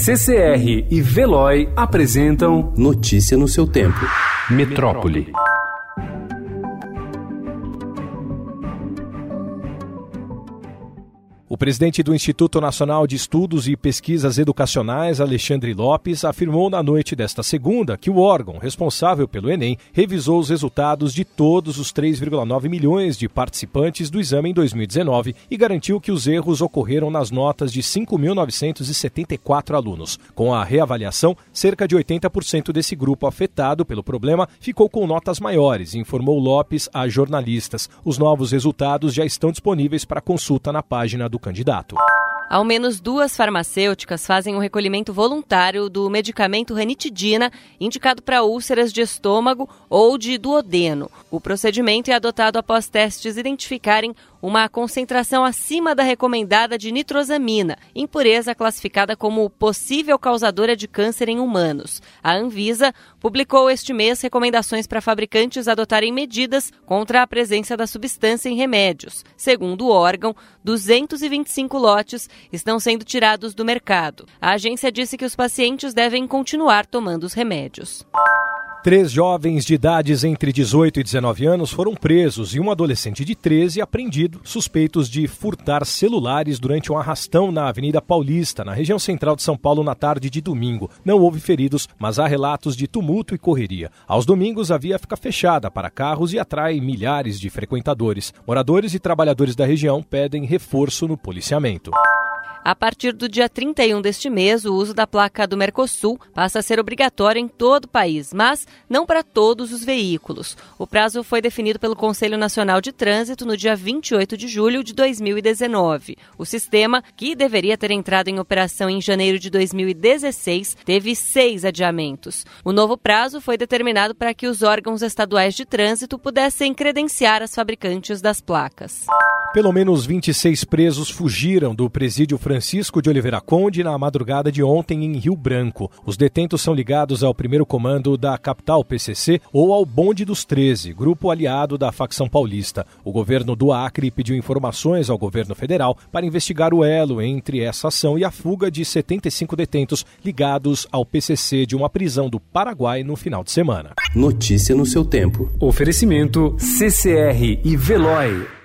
CCR e Veloy apresentam Notícia no seu tempo. Metrópole. O presidente do Instituto Nacional de Estudos e Pesquisas Educacionais, Alexandre Lopes, afirmou na noite desta segunda que o órgão responsável pelo Enem revisou os resultados de todos os 3,9 milhões de participantes do exame em 2019 e garantiu que os erros ocorreram nas notas de 5.974 alunos. Com a reavaliação, cerca de 80% desse grupo afetado pelo problema ficou com notas maiores, informou Lopes a jornalistas. Os novos resultados já estão disponíveis para consulta na página do do candidato. Ao menos duas farmacêuticas fazem o um recolhimento voluntário do medicamento ranitidina, indicado para úlceras de estômago ou de duodeno. O procedimento é adotado após testes identificarem uma concentração acima da recomendada de nitrosamina, impureza classificada como possível causadora de câncer em humanos. A Anvisa publicou este mês recomendações para fabricantes adotarem medidas contra a presença da substância em remédios. Segundo o órgão, 225 lotes estão sendo tirados do mercado. A agência disse que os pacientes devem continuar tomando os remédios. Três jovens de idades entre 18 e 19 anos foram presos e um adolescente de 13 apreendido, suspeitos de furtar celulares durante um arrastão na Avenida Paulista, na região central de São Paulo, na tarde de domingo. Não houve feridos, mas há relatos de tumulto e correria. Aos domingos, a via fica fechada para carros e atrai milhares de frequentadores. Moradores e trabalhadores da região pedem reforço no policiamento. A partir do dia 31 deste mês, o uso da placa do Mercosul passa a ser obrigatório em todo o país, mas não para todos os veículos. O prazo foi definido pelo Conselho Nacional de Trânsito no dia 28 de julho de 2019. O sistema, que deveria ter entrado em operação em janeiro de 2016, teve seis adiamentos. O novo prazo foi determinado para que os órgãos estaduais de trânsito pudessem credenciar as fabricantes das placas. Pelo menos 26 presos fugiram do presídio Francisco de Oliveira Conde na madrugada de ontem em Rio Branco. Os detentos são ligados ao primeiro comando da capital PCC ou ao Bonde dos 13, grupo aliado da facção paulista. O governo do Acre pediu informações ao governo federal para investigar o elo entre essa ação e a fuga de 75 detentos ligados ao PCC de uma prisão do Paraguai no final de semana. Notícia no seu tempo. Oferecimento CCR e Veloy.